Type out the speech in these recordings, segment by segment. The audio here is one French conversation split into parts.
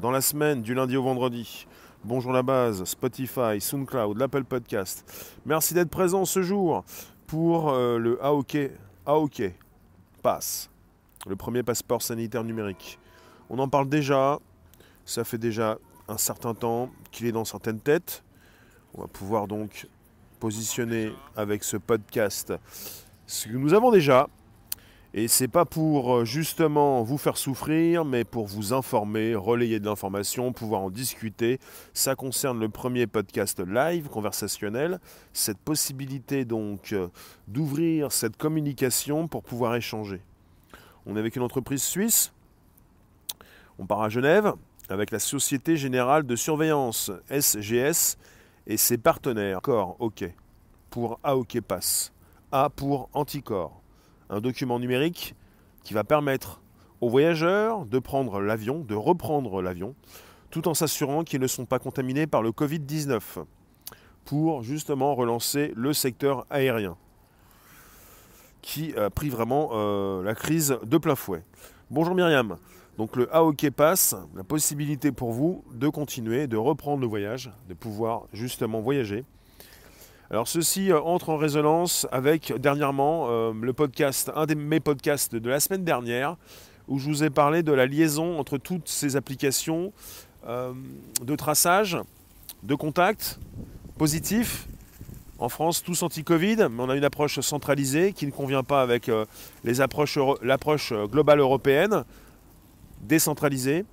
dans la semaine du lundi au vendredi. Bonjour la base, Spotify, SoundCloud, l'Apple Podcast. Merci d'être présent ce jour pour euh, le AOK, AOK Pass, le premier passeport sanitaire numérique. On en parle déjà, ça fait déjà un certain temps qu'il est dans certaines têtes. On va pouvoir donc positionner avec ce podcast ce que nous avons déjà, et c'est pas pour euh, justement vous faire souffrir, mais pour vous informer, relayer de l'information, pouvoir en discuter. Ça concerne le premier podcast live conversationnel, cette possibilité donc euh, d'ouvrir cette communication pour pouvoir échanger. On est avec une entreprise suisse, on part à Genève avec la Société Générale de Surveillance SGS et ses partenaires. Corps, OK, pour AOK Pass. A pour anticorps un document numérique qui va permettre aux voyageurs de prendre l'avion, de reprendre l'avion, tout en s'assurant qu'ils ne sont pas contaminés par le Covid-19, pour justement relancer le secteur aérien, qui a pris vraiment euh, la crise de plein fouet. Bonjour Myriam. Donc le AOK Pass, la possibilité pour vous de continuer, de reprendre le voyage, de pouvoir justement voyager alors ceci euh, entre en résonance avec dernièrement euh, le podcast, un de mes podcasts de la semaine dernière, où je vous ai parlé de la liaison entre toutes ces applications euh, de traçage, de contact positif. En France, tous anti-Covid, mais on a une approche centralisée qui ne convient pas avec l'approche globale européenne, décentralisée.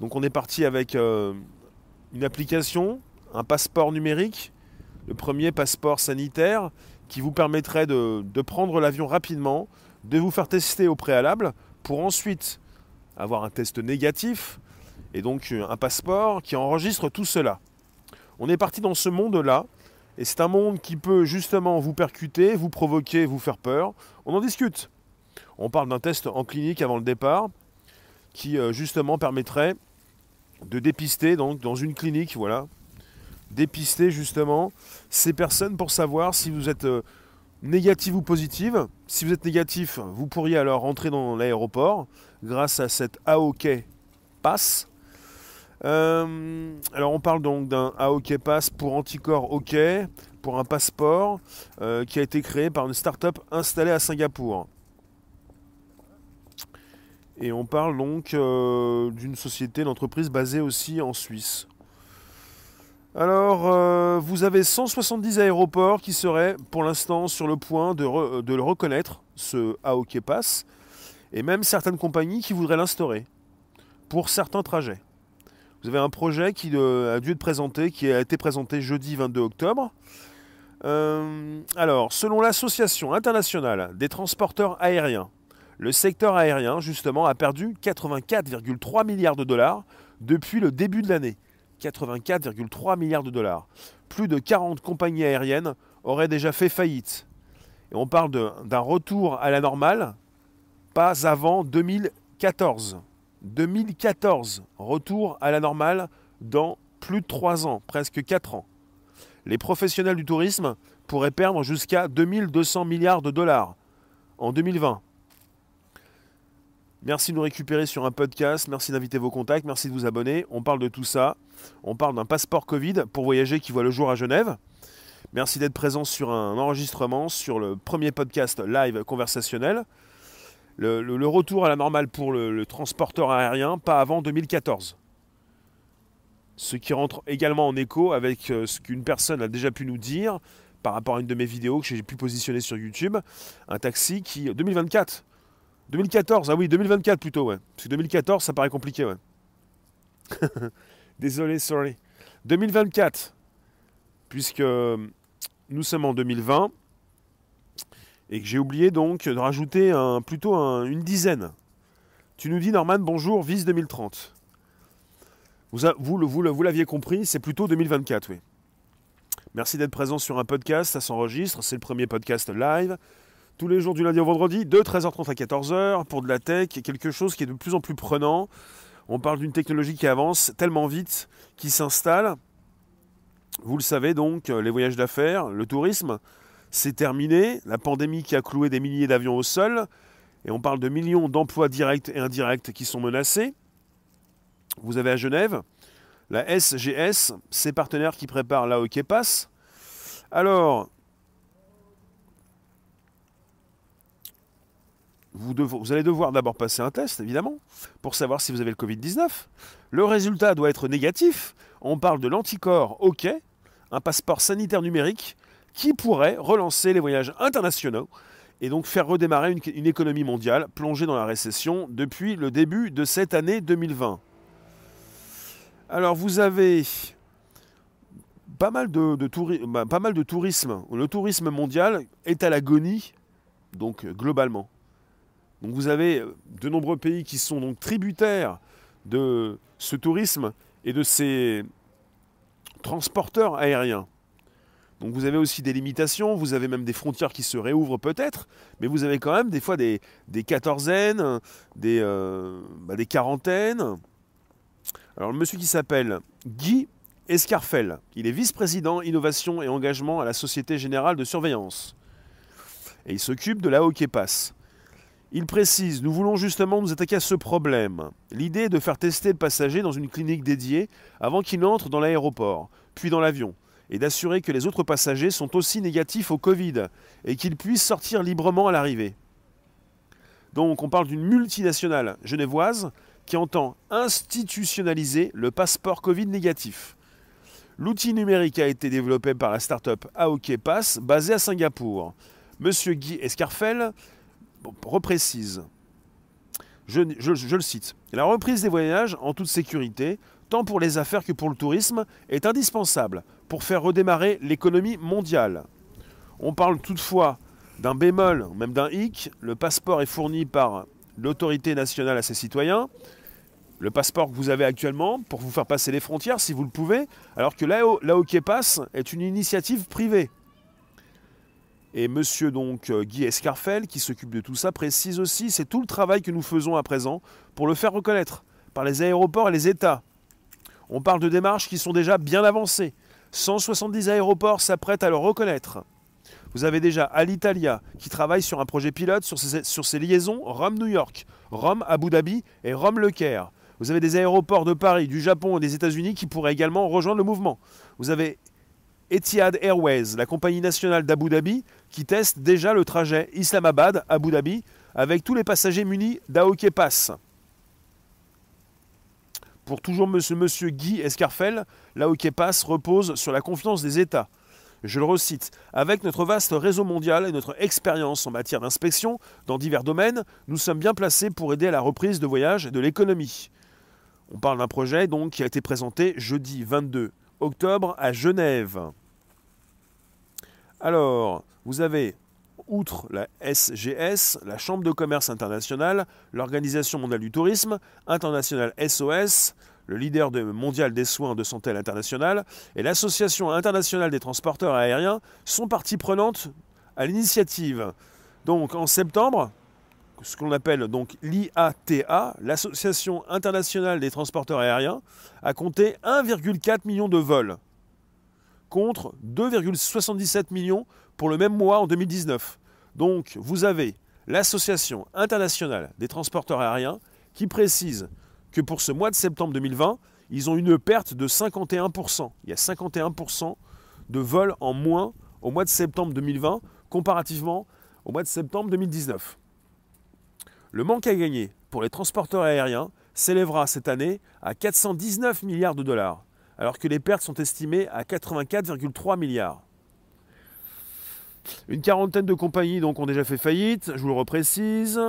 Donc on est parti avec une application, un passeport numérique, le premier passeport sanitaire qui vous permettrait de, prendre l'avion rapidement, de vous faire tester au préalable pour ensuite avoir un test négatif et donc un passeport qui enregistre tout cela. On est parti dans ce monde-là et c'est un monde qui peut justement vous percuter, vous provoquer, vous faire peur. On en discute. On parle d'un test en clinique avant le départ qui euh, justement permettrait de dépister donc dans une clinique, voilà, dépister justement ces personnes pour savoir si vous êtes euh, négative ou positive. Si vous êtes négatif, vous pourriez alors rentrer dans l'aéroport grâce à cette AOK Pass. Euh, alors on parle donc d'un AOK Pass pour anticorps OK, pour un passeport euh, qui a été créé par une start-up installée à Singapour. Et on parle donc d'une société, d'entreprise basée aussi en Suisse. Alors, euh, vous avez 170 aéroports qui seraient pour l'instant sur le point de, le reconnaître, ce AOK Pass, et même certaines compagnies qui voudraient l'instaurer pour certains trajets. Vous avez un projet qui a dû être présenté, qui a été présenté jeudi 22 octobre. Euh, alors, selon l'Association internationale des transporteurs aériens, le secteur aérien, justement, a perdu 84,3 milliards de dollars depuis le début de l'année. 84,3 milliards de dollars. Plus de 40 compagnies aériennes auraient déjà fait faillite. Et on parle d'un retour à la normale, pas avant 2014. 2014, retour à la normale dans plus de 3 ans, presque 4 ans. Les professionnels du tourisme pourraient perdre jusqu'à 2200 milliards de dollars en 2020. Merci de nous récupérer sur un podcast, merci d'inviter vos contacts, merci de vous abonner. On parle de tout ça. On parle d'un passeport Covid pour voyager qui voit le jour à Genève. Merci d'être présent sur un enregistrement, sur le premier podcast live conversationnel. Le, retour à la normale pour le, transporteur aérien, pas avant 2014. Ce qui rentre également en écho avec euh, ce qu'une personne a déjà pu nous dire par rapport à une de mes vidéos que j'ai pu positionner sur YouTube. Un taxi qui, 2024, 2014, ah oui, 2024 plutôt, ouais. Parce que 2014, ça paraît compliqué, ouais. Désolé, sorry. 2024, puisque nous sommes en 2020, et que j'ai oublié donc de rajouter un, plutôt une dizaine. Tu nous dis, Norman, bonjour, Vise 2030. Vous, vous, vous, vous l'aviez compris, c'est plutôt 2024, oui. Merci d'être présent sur un podcast, ça s'enregistre, c'est le premier podcast live tous les jours du lundi au vendredi, de 13h30 à 14h, pour de la tech, quelque chose qui est de plus en plus prenant. On parle d'une technologie qui avance tellement vite, qui s'installe. Vous le savez donc, les voyages d'affaires, le tourisme, c'est terminé. La pandémie qui a cloué des milliers d'avions au sol. Et on parle de millions d'emplois directs et indirects qui sont menacés. Vous avez à Genève la SGS, ses partenaires qui préparent la Hockey Pass. Alors, vous, allez devoir d'abord passer un test, évidemment, pour savoir si vous avez le Covid-19. Le résultat doit être négatif. On parle de l'anticorps OK, un passeport sanitaire numérique qui pourrait relancer les voyages internationaux et donc faire redémarrer une, économie mondiale plongée dans la récession depuis le début de cette année 2020. Alors vous avez bah, pas mal de tourisme. Le tourisme mondial est à l'agonie, donc globalement. Donc vous avez de nombreux pays qui sont donc tributaires de ce tourisme et de ces transporteurs aériens. Donc vous avez aussi des limitations, vous avez même des frontières qui se réouvrent peut-être, mais vous avez quand même des fois des, quatorzaines, des, euh, bah, des quarantaines. Alors le monsieur qui s'appelle Guy Escarfel, il est vice-président innovation et engagement à la Société Générale de Surveillance. Et il s'occupe de la Hockey Pass. Il précise, nous voulons justement nous attaquer à ce problème. L'idée est de faire tester le passager dans une clinique dédiée avant qu'il n'entre dans l'aéroport, puis dans l'avion, et d'assurer que les autres passagers sont aussi négatifs au Covid et qu'ils puissent sortir librement à l'arrivée. Donc on parle d'une multinationale genevoise qui entend institutionnaliser le passeport Covid négatif. L'outil numérique a été développé par la start-up AOK Pass basée à Singapour. Monsieur Guy Escarfel reprécise, je, le cite, La reprise des voyages en toute sécurité, tant pour les affaires que pour le tourisme, est indispensable pour faire redémarrer l'économie mondiale. On parle toutefois d'un bémol, même d'un hic, le passeport est fourni par l'autorité nationale à ses citoyens, le passeport que vous avez actuellement pour vous faire passer les frontières si vous le pouvez, alors que la Hockey Pass est une initiative privée. Et monsieur donc euh, Guy Escarfel, qui s'occupe de tout ça, précise aussi c'est tout le travail que nous faisons à présent pour le faire reconnaître par les aéroports et les États. On parle de démarches qui sont déjà bien avancées. 170 aéroports s'apprêtent à le reconnaître. Vous avez déjà Alitalia qui travaille sur un projet pilote sur ses, liaisons Rome-New York, Rome-Abu Dhabi et Rome-Le Caire. Vous avez des aéroports de Paris, du Japon et des États-Unis qui pourraient également rejoindre le mouvement. Vous avez Etihad Airways, la compagnie nationale d'Abu Dhabi, qui teste déjà le trajet Islamabad-Abu Dhabi avec tous les passagers munis d'AOK Pass. Pour toujours monsieur, monsieur Guy Escarfel, l'AOK Pass repose sur la confiance des États. Je le recite, avec notre vaste réseau mondial et notre expérience en matière d'inspection dans divers domaines, nous sommes bien placés pour aider à la reprise de voyage et de l'économie. On parle d'un projet donc qui a été présenté jeudi 22 octobre à Genève. Alors, vous avez, outre la SGS, la Chambre de commerce internationale, l'Organisation mondiale du tourisme, International SOS, le leader mondial des soins de santé internationale, et l'Association internationale des transporteurs aériens sont parties prenantes à l'initiative. Donc en septembre, ce qu'on appelle donc l'IATA, l'Association internationale des transporteurs aériens, a compté 1,4 million de vols contre 2,77 millions pour le même mois en 2019. Donc vous avez l'Association internationale des transporteurs aériens qui précise que pour ce mois de septembre 2020, ils ont une perte de 51%. Il y a 51% de vols en moins au mois de septembre 2020 comparativement au mois de septembre 2019. Le manque à gagner pour les transporteurs aériens s'élèvera cette année à 419 milliards de dollars alors que les pertes sont estimées à 84,3 milliards. Une quarantaine de compagnies donc ont déjà fait faillite, je vous le reprécise.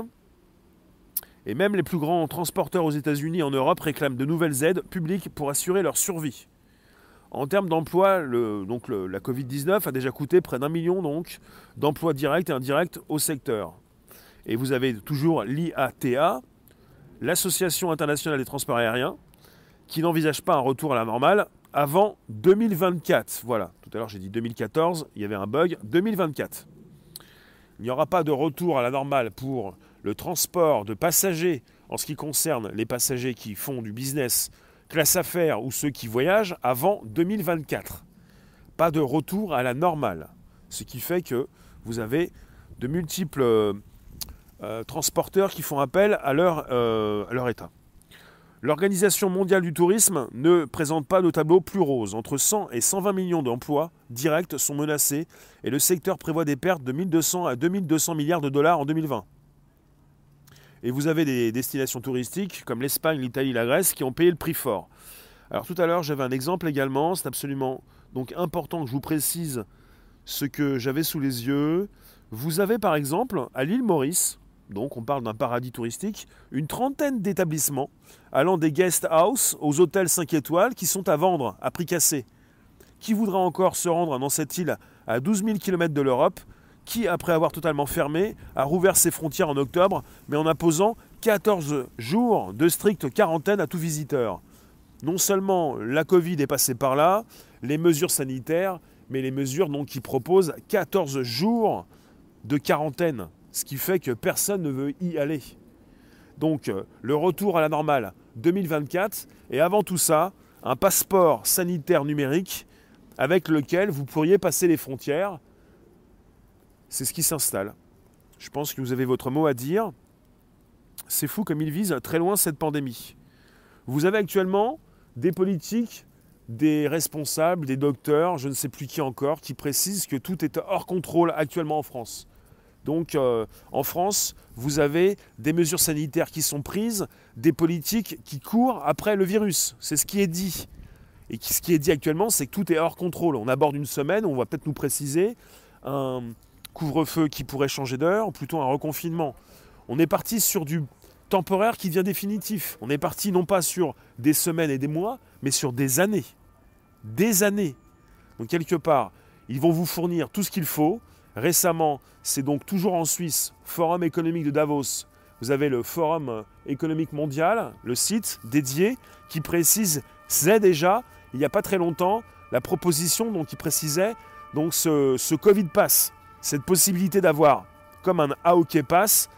Et même les plus grands transporteurs aux États-Unis et en Europe réclament de nouvelles aides publiques pour assurer leur survie. En termes d'emploi, donc la Covid-19 a déjà coûté près d'un million d'emplois directs et indirects au secteur. Et vous avez toujours l'IATA, l'Association internationale des transports aériens, qui n'envisage pas un retour à la normale avant 2024. Voilà, tout à l'heure j'ai dit 2014, il y avait un bug, 2024. Il n'y aura pas de retour à la normale pour le transport de passagers en ce qui concerne les passagers qui font du business classe affaires ou ceux qui voyagent avant 2024. Pas de retour à la normale. Ce qui fait que vous avez de multiples euh, transporteurs qui font appel à leur, euh, à leur état. L'Organisation mondiale du tourisme ne présente pas de tableau plus rose. Entre 100 et 120 millions d'emplois directs sont menacés et le secteur prévoit des pertes de 1200 à 2200 milliards de dollars en 2020. Et vous avez des destinations touristiques comme l'Espagne, l'Italie, la Grèce qui ont payé le prix fort. Alors tout à l'heure, j'avais un exemple également, c'est absolument donc important que je vous précise ce que j'avais sous les yeux. Vous avez par exemple à l'île Maurice, donc on parle d'un paradis touristique, une trentaine d'établissements allant des guest house aux hôtels 5 étoiles qui sont à vendre à prix cassé. Qui voudra encore se rendre dans cette île à 12 000 km de l'Europe? Qui, après avoir totalement fermé, a rouvert ses frontières en octobre, mais en imposant 14 jours de stricte quarantaine à tout visiteur? Non seulement la Covid est passée par là, les mesures sanitaires, mais les mesures qui proposent 14 jours de quarantaine ce qui fait que personne ne veut y aller. Donc euh, le retour à la normale 2024 et avant tout ça, un passeport sanitaire numérique avec lequel vous pourriez passer les frontières. C'est ce qui s'installe. Je pense que vous avez votre mot à dire. C'est fou comme il vise très loin cette pandémie. Vous avez actuellement des politiques, des responsables, des docteurs, je ne sais plus qui encore, qui précisent que tout est hors contrôle actuellement en France. Donc euh, en France, vous avez des mesures sanitaires qui sont prises, des politiques qui courent après le virus. C'est ce qui est dit. Et ce qui est dit actuellement, c'est que tout est hors contrôle. On aborde une semaine, on va peut-être nous préciser un couvre-feu qui pourrait changer d'heure, ou plutôt un reconfinement. On est parti sur du temporaire qui devient définitif. On est parti non pas sur des semaines et des mois, mais sur des années. Des années. Donc quelque part, ils vont vous fournir tout ce qu'il faut Récemment, c'est donc toujours en Suisse, Forum économique de Davos. Vous avez le Forum économique mondial, le site dédié, qui précise, c'est déjà, il n'y a pas très longtemps, la proposition donc, qui précisait donc ce, Covid Pass, cette possibilité d'avoir, comme un AOK Pass,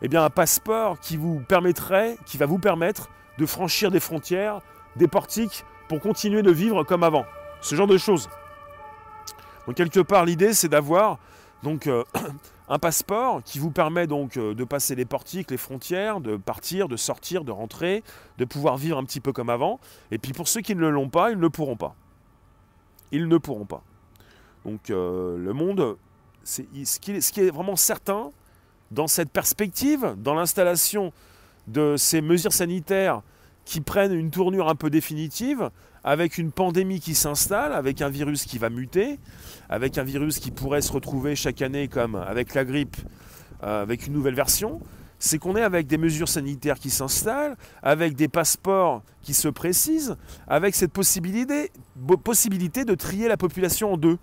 eh bien un passeport qui vous permettrait, qui va vous permettre de franchir des frontières, des portiques, pour continuer de vivre comme avant. Ce genre de choses. Donc quelque part, l'idée, c'est d'avoir donc euh, un passeport qui vous permet donc euh, de passer les portiques, les frontières, de partir, de sortir, de rentrer, de pouvoir vivre un petit peu comme avant. Et puis pour ceux qui ne l'ont pas, ils ne pourront pas. Ils ne pourront pas. Donc euh, le monde, c'est ce qui est vraiment certain dans cette perspective, dans l'installation de ces mesures sanitaires qui prennent une tournure un peu définitive, avec une pandémie qui s'installe, avec un virus qui va muter, avec un virus qui pourrait se retrouver chaque année comme avec la grippe, euh, avec une nouvelle version, c'est qu'on est avec des mesures sanitaires qui s'installent, avec des passeports qui se précisent, avec cette possibilité, possibilité de trier la population en deux.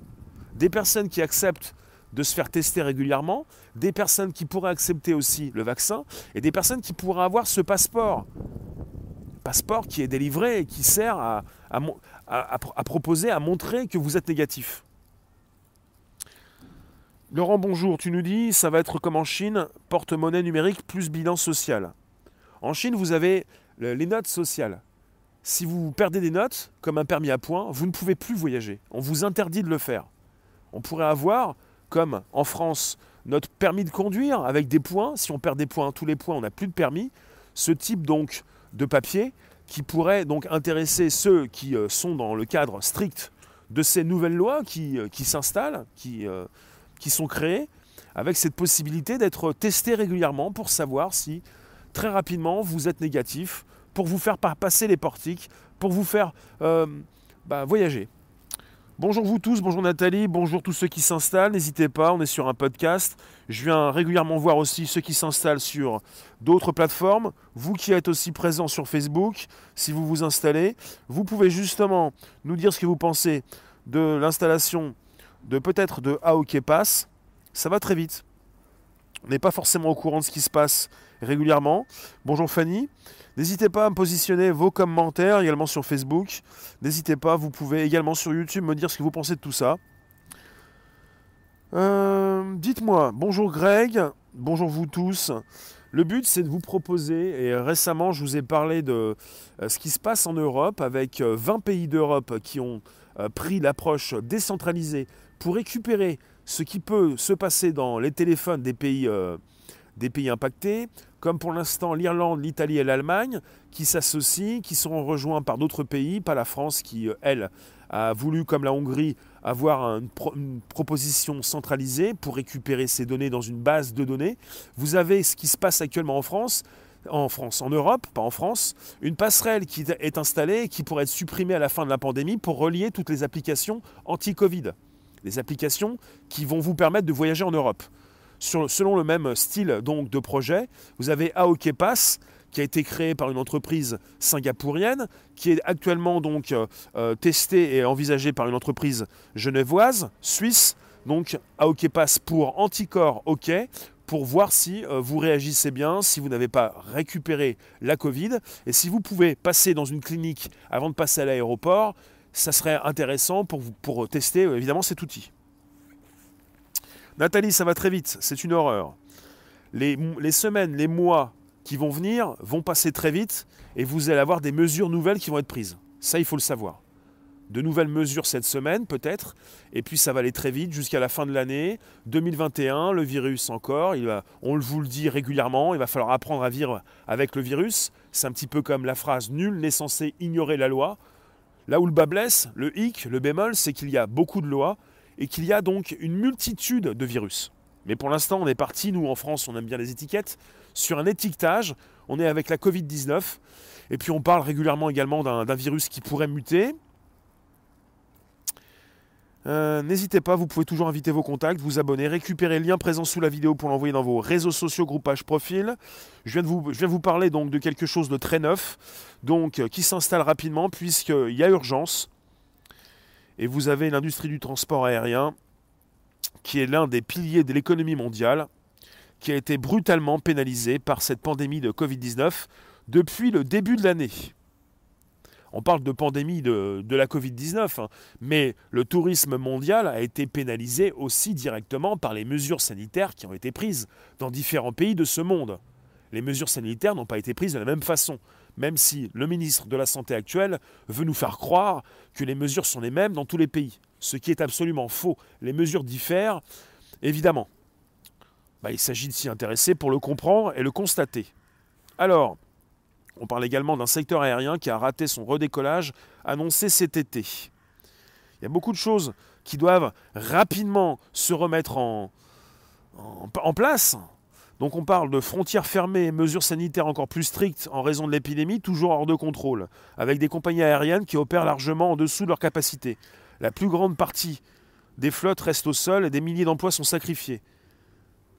Des personnes qui acceptent de se faire tester régulièrement, des personnes qui pourraient accepter aussi le vaccin, et des personnes qui pourraient avoir ce passeport passeport qui est délivré et qui sert à, proposer, à montrer que vous êtes négatif. Laurent, bonjour. Tu nous dis, ça va être comme en Chine, porte-monnaie numérique plus bilan social. En Chine, vous avez les notes sociales. Si vous perdez des notes, comme un permis à points, vous ne pouvez plus voyager. On vous interdit de le faire. On pourrait avoir, comme en France, notre permis de conduire avec des points. Si on perd des points, tous les points, on n'a plus de permis. Ce type donc de papier qui pourrait donc intéresser ceux qui euh, sont dans le cadre strict de ces nouvelles lois qui, euh, s'installent, qui, euh, qui sont créées, avec cette possibilité d'être testé régulièrement pour savoir si très rapidement vous êtes négatif, pour vous faire passer les portiques, pour vous faire bah, voyager. Bonjour vous tous, bonjour Nathalie, bonjour tous ceux qui s'installent, n'hésitez pas, on est sur un podcast. Je viens régulièrement voir aussi ceux qui s'installent sur d'autres plateformes. Vous qui êtes aussi présents sur Facebook, si vous vous installez, vous pouvez justement nous dire ce que vous pensez de l'installation de peut-être de AOK Pass. Ça va très vite. On n'est pas forcément au courant de ce qui se passe régulièrement. Bonjour Fanny. N'hésitez pas à me positionner vos commentaires également sur Facebook. N'hésitez pas, vous pouvez également sur YouTube me dire ce que vous pensez de tout ça. Euh, dites-moi, bonjour Greg, bonjour vous tous. Le but c'est de vous proposer, et récemment je vous ai parlé de euh, ce qui se passe en Europe avec 20 euh, pays d'Europe qui ont pris l'approche décentralisée pour récupérer ce qui peut se passer dans les téléphones des pays des pays impactés, comme pour l'instant l'Irlande, l'Italie et l'Allemagne, qui s'associent, qui seront rejoints par d'autres pays, pas la France qui, euh, elle, a voulu, comme la Hongrie, avoir une, proposition centralisée pour récupérer ces données dans une base de données. Vous avez ce qui se passe actuellement en France, en France, en Europe, pas en France, une passerelle qui est installée et qui pourrait être supprimée à la fin de la pandémie pour relier toutes les applications anti-Covid. Les applications qui vont vous permettre de voyager en Europe. Sur, selon le même style donc de projet, vous avez AOK Pass qui a été créé par une entreprise singapourienne, qui est actuellement donc euh, euh, et envisagé par une entreprise genevoise, suisse, donc AOK Pass pour anticorps OK, pour voir si euh, vous réagissez bien, si vous n'avez pas récupéré la Covid, et si vous pouvez passer dans une clinique avant de passer à l'aéroport, ça serait intéressant pour, vous, pour tester euh, évidemment cet outil. Nathalie, ça va très vite, c'est une horreur. Les, semaines, les mois qui vont venir vont passer très vite et vous allez avoir des mesures nouvelles qui vont être prises. Ça, il faut le savoir de nouvelles mesures cette semaine peut-être, et puis ça va aller très vite jusqu'à la fin de l'année. 2021, le virus encore, on vous le dit régulièrement, il va falloir apprendre à vivre avec le virus. C'est un petit peu comme la phrase nul n'est censé ignorer la loi. Là où le bas blesse, le hic, le bémol, c'est qu'il y a beaucoup de lois et qu'il y a donc une multitude de virus. Mais pour l'instant, on est parti, nous en France, on aime bien les étiquettes, sur un étiquetage. On est avec la Covid-19. Et puis on parle régulièrement également d'un virus qui pourrait muter. Euh, n'hésitez pas, vous pouvez toujours inviter vos contacts, vous abonner, récupérer le lien présent sous la vidéo pour l'envoyer dans vos réseaux sociaux, groupages, profil. Je viens, de vous, je viens vous parler donc de quelque chose de très neuf, donc euh, qui s'installe rapidement puisqu'il y a urgence. Et vous avez l'industrie du transport aérien qui est l'un des piliers de l'économie mondiale, qui a été brutalement pénalisé par cette pandémie de Covid-19 depuis le début de l'année on parle de pandémie de, la Covid-19, hein, mais le tourisme mondial a été pénalisé aussi directement par les mesures sanitaires qui ont été prises dans différents pays de ce monde. Les mesures sanitaires n'ont pas été prises de la même façon, même si le ministre de la Santé actuel veut nous faire croire que les mesures sont les mêmes dans tous les pays, ce qui est absolument faux. Les mesures diffèrent, évidemment. Bah, il s'agit de s'y intéresser pour le comprendre et le constater. Alors, on parle également d'un secteur aérien qui a raté son redécollage annoncé cet été. Il y a beaucoup de choses qui doivent rapidement se remettre en, en, place. Donc on parle de frontières fermées, mesures sanitaires encore plus strictes en raison de l'épidémie, toujours hors de contrôle, avec des compagnies aériennes qui opèrent largement en dessous de leur capacité. La plus grande partie des flottes reste au sol et des milliers d'emplois sont sacrifiés.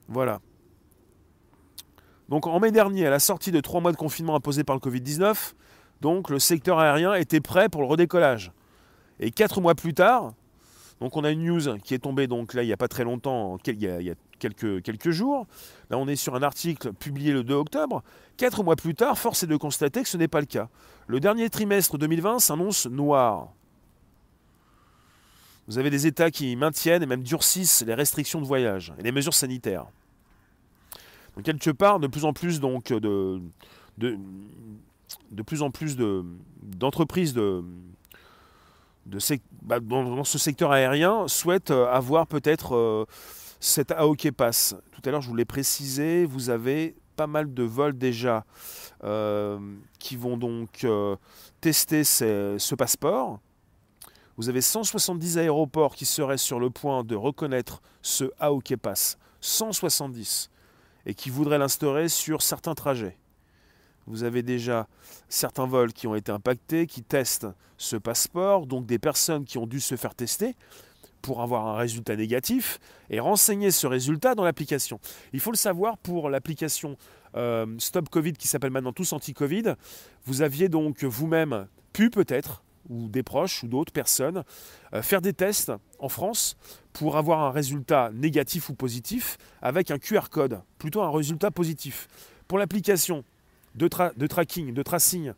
Voilà. Donc en mai dernier, à la sortie de trois mois de confinement imposé par le Covid-19, donc le secteur aérien était prêt pour le redécollage. Et quatre mois plus tard, donc on a une news qui est tombée donc là il n'y a pas très longtemps, il y a, quelques, jours. Là on est sur un article publié le 2 octobre. Quatre mois plus tard, force est de constater que ce n'est pas le cas. Le dernier trimestre 2020 s'annonce noir. Vous avez des États qui maintiennent et même durcissent les restrictions de voyage et les mesures sanitaires. Donc quelque part, de plus en plus donc de, plus en plus d'entreprises de, de, bah, dans, ce secteur aérien souhaitent euh, avoir peut-être euh, cet AOK Pass. Tout à l'heure, je vous l'ai précisé, vous avez pas mal de vols déjà euh, qui vont donc tester ce passeport. Vous avez 170 aéroports qui seraient sur le point de reconnaître ce AOK Pass. 170 et qui voudraient l'instaurer sur certains trajets. Vous avez déjà certains vols qui ont été impactés, qui testent ce passeport, donc des personnes qui ont dû se faire tester pour avoir un résultat négatif et renseigner ce résultat dans l'application. Il faut le savoir pour l'application euh, Stop Covid qui s'appelle maintenant Tous Anti-Covid. Vous aviez donc vous-même pu peut-être ou des proches ou d'autres personnes euh, faire des tests en France pour avoir un résultat négatif ou positif avec un QR code, plutôt un résultat positif. Pour l'application de, de tracking, de tracing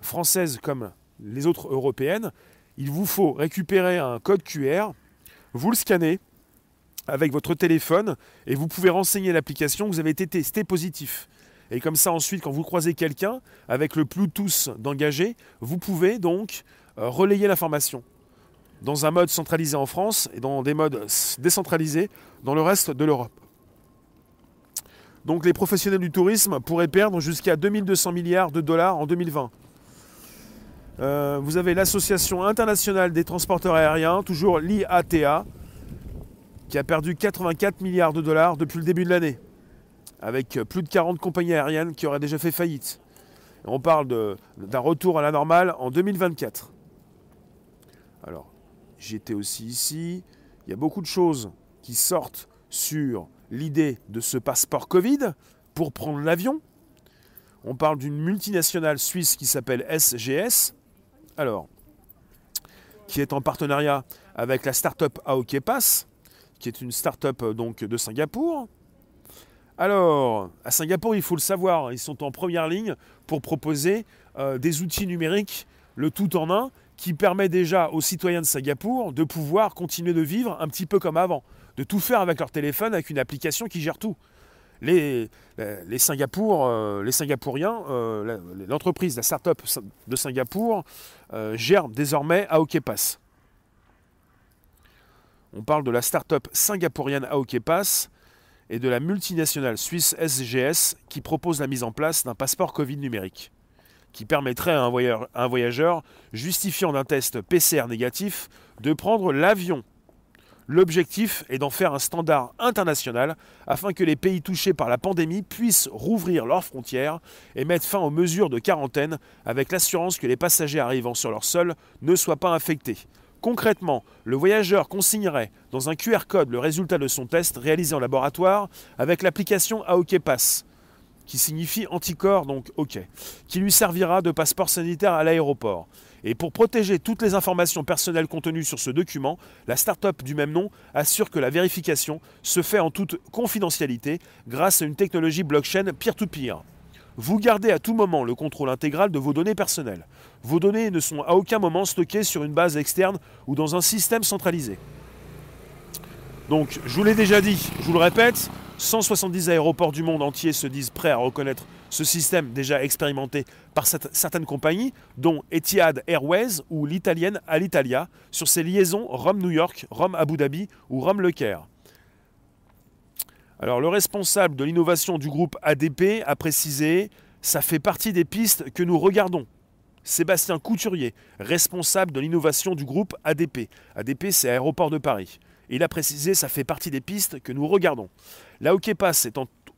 française comme les autres européennes, il vous faut récupérer un code QR, vous le scannez avec votre téléphone et vous pouvez renseigner l'application que vous avez été testé positif. Et comme ça, ensuite, quand vous croisez quelqu'un avec le Bluetooth d'engagé, vous pouvez donc euh, relayer l'information dans un mode centralisé en France et dans des modes décentralisés dans le reste de l'Europe. Donc les professionnels du tourisme pourraient perdre jusqu'à 2200 milliards de dollars en 2020. Euh, vous avez l'Association internationale des transporteurs aériens, toujours l'IATA, qui a perdu 84 milliards de dollars depuis le début de l'année, avec plus de 40 compagnies aériennes qui auraient déjà fait faillite. on parle d'un retour à la normale en 2024. Alors, j'étais aussi ici. Il y a beaucoup de choses qui sortent sur l'idée de ce passeport Covid pour prendre l'avion. On parle d'une multinationale suisse qui s'appelle SGS. Alors, qui est en partenariat avec la start-up Aoke Pass, qui est une start-up euh, donc de Singapour. Alors, à Singapour, il faut le savoir, ils sont en première ligne pour proposer euh, des outils numériques, le tout en un, qui permet déjà aux citoyens de Singapour de pouvoir continuer de vivre un petit peu comme avant de tout faire avec leur téléphone, avec une application qui gère tout. Les, Singapour, euh, les Singapouriens, euh, l'entreprise, la start-up de Singapour euh, gère désormais Aokepass. On parle de la start-up singapourienne Aokepass et de la multinationale suisse SGS qui propose la mise en place d'un passeport Covid numérique qui permettrait à un voyageur justifiant d'un test PCR négatif de prendre l'avion L'objectif est d'en faire un standard international afin que les pays touchés par la pandémie puissent rouvrir leurs frontières et mettre fin aux mesures de quarantaine avec l'assurance que les passagers arrivant sur leur sol ne soient pas infectés. Concrètement, le voyageur consignerait dans un QR code le résultat de son test réalisé en laboratoire avec l'application AOK Pass, qui signifie anticorps, donc OK, qui lui servira de passeport sanitaire à l'aéroport. Et pour protéger toutes les informations personnelles contenues sur ce document, la start-up du même nom assure que la vérification se fait en toute confidentialité grâce à une technologie blockchain peer-to-peer. Vous gardez à tout moment le contrôle intégral de vos données personnelles. Vos données ne sont à aucun moment stockées sur une base externe ou dans un système centralisé. Donc, je vous l'ai déjà dit, je vous le répète, 170 aéroports du monde entier se disent prêts à reconnaître ce système déjà expérimenté par certaines compagnies, dont Etihad Airways ou l'italienne Alitalia, sur ses liaisons Rome-New York, Rome-Abu Dhabi ou Rome-Le Caire. Alors le responsable de l'innovation du groupe ADP a précisé ça fait partie des pistes que nous regardons. Sébastien Couturier, responsable de l'innovation du groupe ADP. ADP, c'est Aéroport de Paris. Il a précisé ça fait partie des pistes que nous regardons. La Pass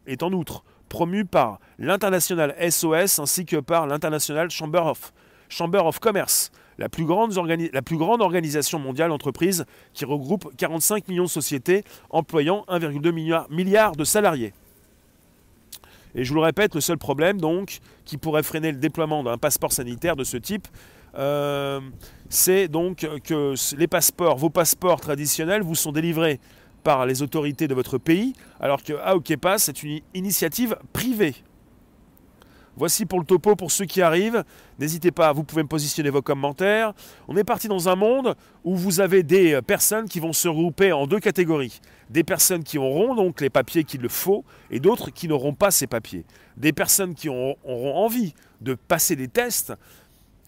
est en, outre promu par l'international SOS ainsi que par l'international Chamber of, Commerce, la plus, grande la plus grande organisation mondiale d'entreprises qui regroupe 45 millions de sociétés employant 1,2 milliard, milliard de salariés. Et je vous le répète, le seul problème donc qui pourrait freiner le déploiement d'un passeport sanitaire de ce type, euh, c'est donc que les passeports, vos passeports traditionnels vous sont délivrés par les autorités de votre pays, alors que Aokepa, c'est une initiative privée. Voici pour le topo pour ceux qui arrivent. N'hésitez pas, vous pouvez me positionner vos commentaires. On est parti dans un monde où vous avez des personnes qui vont se regrouper en deux catégories. Des personnes qui auront donc les papiers qu'il le faut et d'autres qui n'auront pas ces papiers. Des personnes qui auront, envie de passer des tests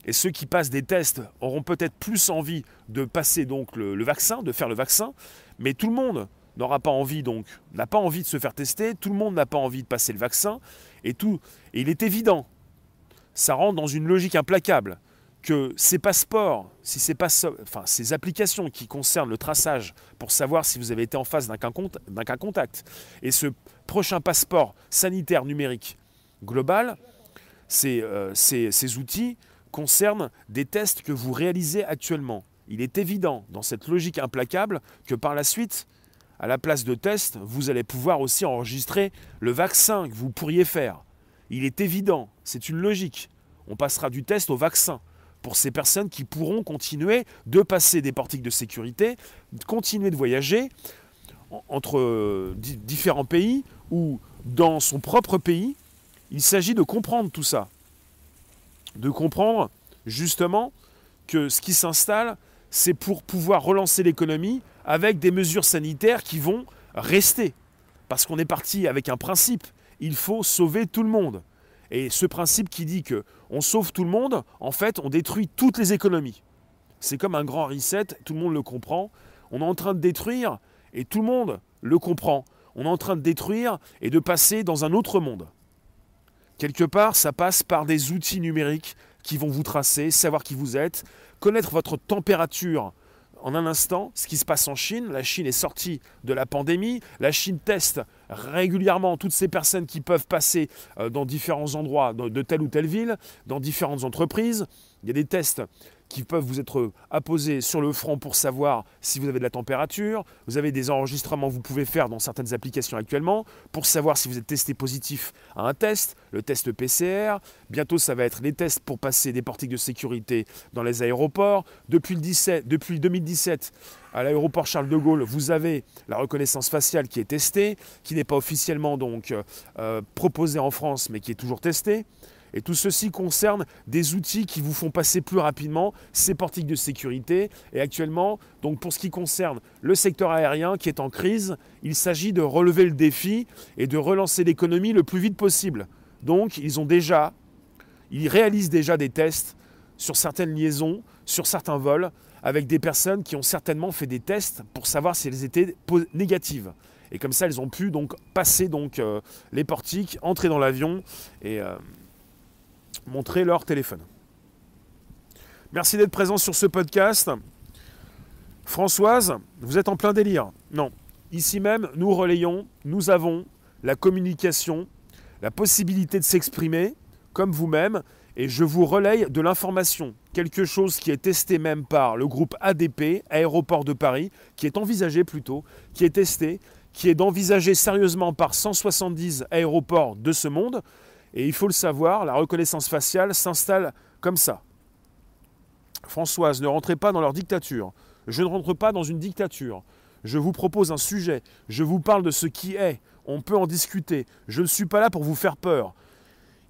et ceux qui passent des tests auront peut-être plus envie de passer donc le vaccin, de faire le vaccin. Mais tout le monde n'aura pas envie donc, n'a pas envie de se faire tester, tout le monde n'a pas envie de passer le vaccin, et tout. Et il est évident, ça rentre dans une logique implacable, que ces passeports, si c'est pas, enfin, ces applications qui concernent le traçage pour savoir si vous avez été en face d'un cas, contact, et ce prochain passeport sanitaire numérique global, ces, euh, ces outils concernent des tests que vous réalisez actuellement il est évident dans cette logique implacable que par la suite, à la place de test, vous allez pouvoir aussi enregistrer le vaccin que vous pourriez faire. Il est évident, c'est une logique. On passera du test au vaccin pour ces personnes qui pourront continuer de passer des portiques de sécurité, continuer de voyager entre euh, différents pays ou dans son propre pays. Il s'agit de comprendre tout ça. De comprendre justement que ce qui s'installe, c'est pour pouvoir relancer l'économie avec des mesures sanitaires qui vont rester. Parce qu'on est parti avec un principe, il faut sauver tout le monde. Et ce principe qui dit que on sauve tout le monde, en fait, on détruit toutes les économies. C'est comme un grand reset, tout le monde le comprend. On est en train de détruire et tout le monde le comprend. on est en train de détruire et de passer dans un autre monde. Quelque part, ça passe par des outils numériques qui vont vous tracer, savoir qui vous êtes, connaître votre température en un instant ce qui se passe en Chine. La Chine est sortie de la pandémie. La Chine teste régulièrement toutes ces personnes qui peuvent passer euh, dans différents endroits de telle ou telle ville, dans différentes entreprises. Il y a des tests qui peuvent vous être apposés sur le front pour savoir si vous avez de la température. Vous avez des enregistrements que vous pouvez faire dans certaines applications actuellement pour savoir si vous êtes testé positif à un test, le test PCR. Bientôt, ça va être les tests pour passer des portiques de sécurité dans les aéroports. Depuis, le 17, depuis 2017, à l'aéroport Charles de Gaulle, vous avez la reconnaissance faciale qui est testée, qui n'est pas officiellement donc euh, proposée en France, mais qui est toujours testée. Et tout ceci concerne des outils qui vous font passer plus rapidement ces portiques de sécurité. Et actuellement, donc pour ce qui concerne le secteur aérien qui est en crise, il s'agit de relever le défi et de relancer l'économie le plus vite possible. Donc ils ont déjà, ils réalisent déjà des tests sur certaines liaisons, sur certains vols, avec des personnes qui ont certainement fait des tests pour savoir si elles étaient négatives. Et comme ça, elles ont pu donc passer donc euh, les portiques, entrer dans l'avion et euh, montrer leur téléphone. Merci d'être présent sur ce podcast. Françoise, vous êtes en plein délire. Non, ici même, nous relayons, nous avons la communication, la possibilité de s'exprimer comme vous-même, et je vous relaye de l'information, quelque chose qui est testé même par le groupe ADP, Aéroport de Paris, qui est envisagé plutôt, qui est testé, qui est envisagé sérieusement par 170 aéroports de ce monde, et il faut le savoir, la reconnaissance faciale s'installe comme ça. Françoise, ne rentrez pas dans leur dictature. Je ne rentre pas dans une dictature. Je vous propose un sujet. Je vous parle de ce qui est. On peut en discuter. Je ne suis pas là pour vous faire peur.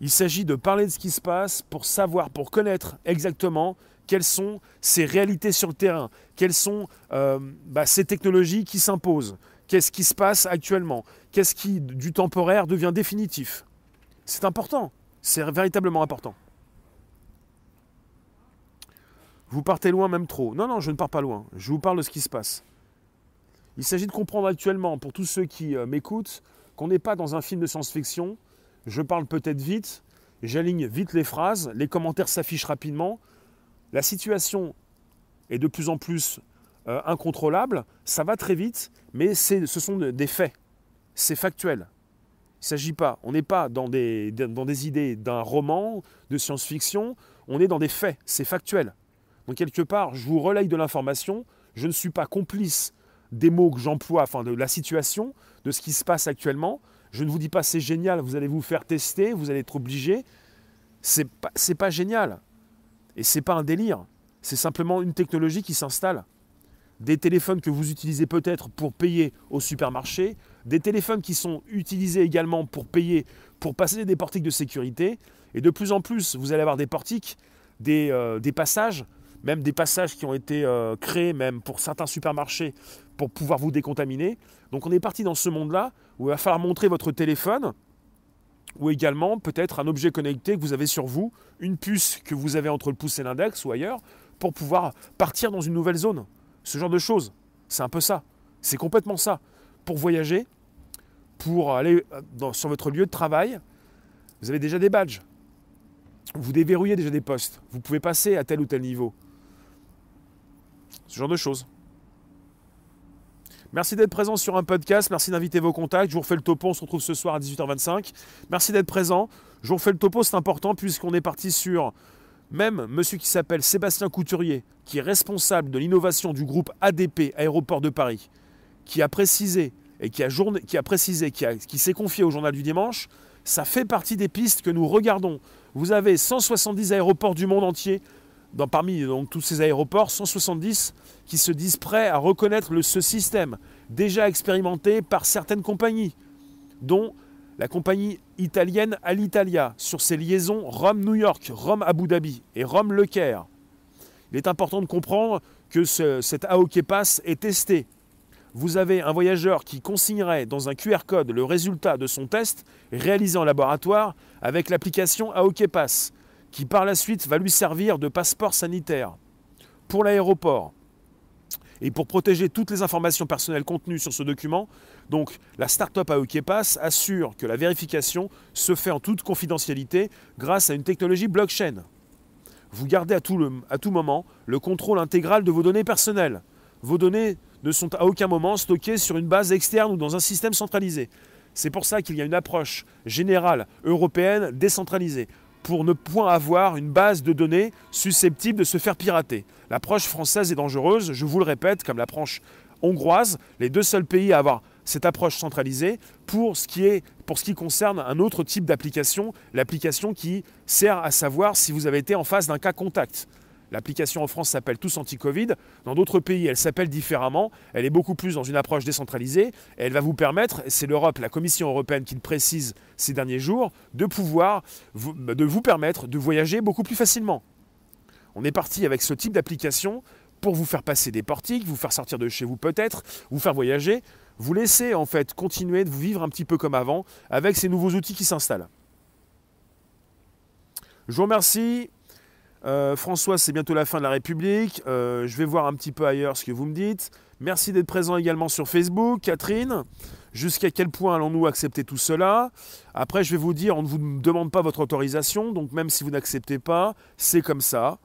Il s'agit de parler de ce qui se passe pour savoir, pour connaître exactement quelles sont ces réalités sur le terrain, quelles sont euh, bah, ces technologies qui s'imposent, qu'est-ce qui se passe actuellement, qu'est-ce qui du temporaire devient définitif? C'est important. C'est véritablement important. Vous partez loin même trop. Non, non, je ne pars pas loin. Je vous parle de ce qui se passe. Il s'agit de comprendre actuellement, pour tous ceux qui euh, m'écoutent, qu'on n'est pas dans un film de science-fiction. Je parle peut-être vite, j'aligne vite les phrases, les commentaires s'affichent rapidement. La situation est de plus en plus euh, incontrôlable, ça va très vite, mais ce sont des faits, c'est factuel. Il ne s'agit pas, on n'est pas dans des, idées d'un roman, de science-fiction, on est dans des faits, c'est factuel. Donc quelque part, je vous relaye de l'information, je ne suis pas complice des mots que j'emploie, enfin de la situation, de ce qui se passe actuellement. Je ne vous dis pas c'est génial, vous allez vous faire tester, vous allez être obligé. C'est pas, pas génial. Et c'est pas un délire. C'est simplement une technologie qui s'installe des téléphones que vous utilisez peut-être pour payer au supermarché, des téléphones qui sont utilisés également pour payer, pour passer des portiques de sécurité. Et de plus en plus, vous allez avoir des portiques, des, euh, passages, même des passages qui ont été euh, créés même pour certains supermarchés pour pouvoir vous décontaminer. Donc on est parti dans ce monde-là où il va falloir montrer votre téléphone ou également peut-être un objet connecté que vous avez sur vous, une puce que vous avez entre le pouce et l'index ou ailleurs, pour pouvoir partir dans une nouvelle zone. Ce genre de choses. C'est un peu ça. C'est complètement ça. Pour voyager, pour aller euh, sur votre lieu de travail, vous avez déjà des badges. Vous déverrouillez déjà des postes. Vous pouvez passer à tel ou tel niveau. Ce genre de choses. Merci d'être présent sur un podcast. Merci d'inviter vos contacts. Je vous refais le topo. On se retrouve ce soir à 18h25. Merci d'être présent. Je vous refais le topo. C'est important puisqu'on est parti sur même monsieur qui s'appelle Sébastien Couturier, qui est responsable de l'innovation du groupe ADP Aéroport de Paris, qui a précisé et qui a, qui a précisé, qui, qui s'est confié au journal du dimanche, ça fait partie des pistes que nous regardons. Vous avez 170 aéroports du monde entier, dans, parmi donc, tous ces aéroports, 170 qui se disent prêts à reconnaître le, ce système, déjà expérimenté par certaines compagnies, dont la compagnie italienne Alitalia sur ses liaisons Rome-New York, Rome-Abu Dhabi et Rome-Le Caire. Il est important de comprendre que cet AOK Pass est testé. Vous avez un voyageur qui consignerait dans un QR code le résultat de son test réalisé en laboratoire avec l'application AOK Pass, qui par la suite va lui servir de passeport sanitaire pour l'aéroport. et pour protéger toutes les informations personnelles contenues sur ce document, donc la startup AOK Pass assure que la vérification se fait en toute confidentialité grâce à une technologie blockchain. Vous gardez à tout, à tout moment le contrôle intégral de vos données personnelles. Vos données ne sont à aucun moment stockées sur une base externe ou dans un système centralisé. C'est pour ça qu'il y a une approche générale européenne décentralisée pour ne point avoir une base de données susceptible de se faire pirater. L'approche française est dangereuse, je vous le répète, comme l'approche hongroise, les deux seuls pays à avoir cette approche centralisée pour ce qui, pour ce qui concerne un autre type d'application, l'application qui sert à savoir si vous avez été en face d'un cas contact. L'application en France s'appelle Tous Anti-Covid. Dans d'autres pays, elle s'appelle différemment. Elle est beaucoup plus dans une approche décentralisée. Elle va vous permettre, c'est l'Europe, la Commission européenne qui le précise ces derniers jours, de pouvoir vous, de vous permettre de voyager beaucoup plus facilement. On est parti avec ce type d'application pour vous faire passer des portiques, vous faire sortir de chez vous peut-être, vous faire voyager, vous laisser en fait continuer de vous vivre un petit peu comme avant avec ces nouveaux outils qui s'installent. Je vous remercie. Euh, François, c'est bientôt la fin de la République. Euh, je vais voir un petit peu ailleurs ce que vous me dites. Merci d'être présent également sur Facebook, Catherine. Jusqu'à quel point allons-nous accepter tout cela? Après, je vais vous dire, on ne vous demande pas votre autorisation, donc même si vous n'acceptez pas, c'est comme ça.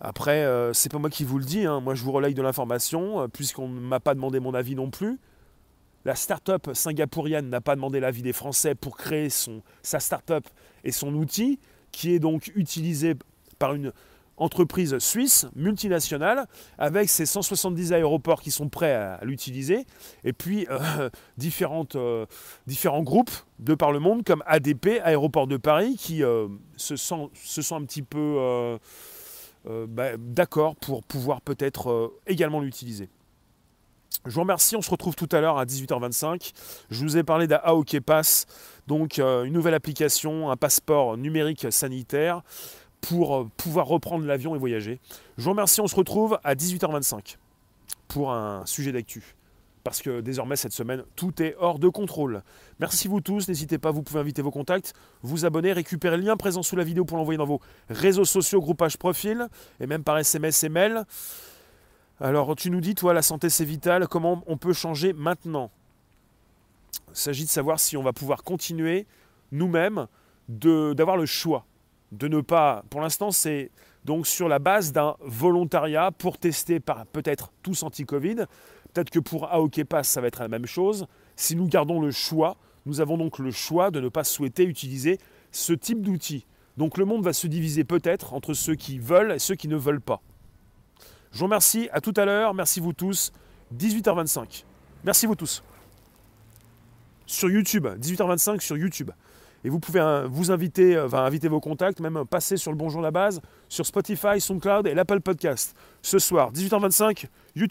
Après, euh, c'est pas moi qui vous le dis, hein. moi je vous relaye de l'information, puisqu'on ne m'a pas demandé mon avis non plus. La start-up singapourienne n'a pas demandé l'avis des Français pour créer son, sa start-up et son outil, qui est donc utilisé par une entreprise suisse multinationale avec ses 170 aéroports qui sont prêts à, l'utiliser et puis euh, euh, différents groupes de par le monde comme ADP, Aéroport de Paris, qui euh, se, sent, se sent un petit peu bah, d'accord pour pouvoir peut-être également l'utiliser. Je vous remercie, on se retrouve tout à l'heure à 18h25. Je vous ai parlé d'AOK Pass, donc une nouvelle application, un passeport numérique sanitaire pour euh, pouvoir reprendre l'avion et voyager. Je vous remercie, on se retrouve à 18h25 pour un sujet d'actu. Parce que désormais, cette semaine, tout est hors de contrôle. Merci vous tous, n'hésitez pas, vous pouvez inviter vos contacts, vous abonner, récupérer le lien présent sous la vidéo pour l'envoyer dans vos réseaux sociaux, groupages profil, et même par SMS et mail. Alors, tu nous dis, toi, la santé c'est vital, comment on peut changer maintenant? Il s'agit de savoir si on va pouvoir continuer nous-mêmes d'avoir le choix de ne pas. Pour l'instant, c'est donc sur la base d'un volontariat pour tester par peut-être tous anti-Covid. Peut-être que pour AOK Pass, ça va être la même chose. Si nous gardons le choix, nous avons donc le choix de ne pas souhaiter utiliser ce type d'outil. Donc le monde va se diviser peut-être entre ceux qui veulent et ceux qui ne veulent pas. Je vous remercie, à tout à l'heure, merci vous tous. 18h25. Merci vous tous. Sur YouTube, 18h25 sur YouTube. Et vous pouvez hein, vous inviter, euh, enfin, inviter vos contacts, même passer sur le Bonjour la base, sur Spotify, SoundCloud et l'Apple Podcast. Ce soir, 18h25, YouTube.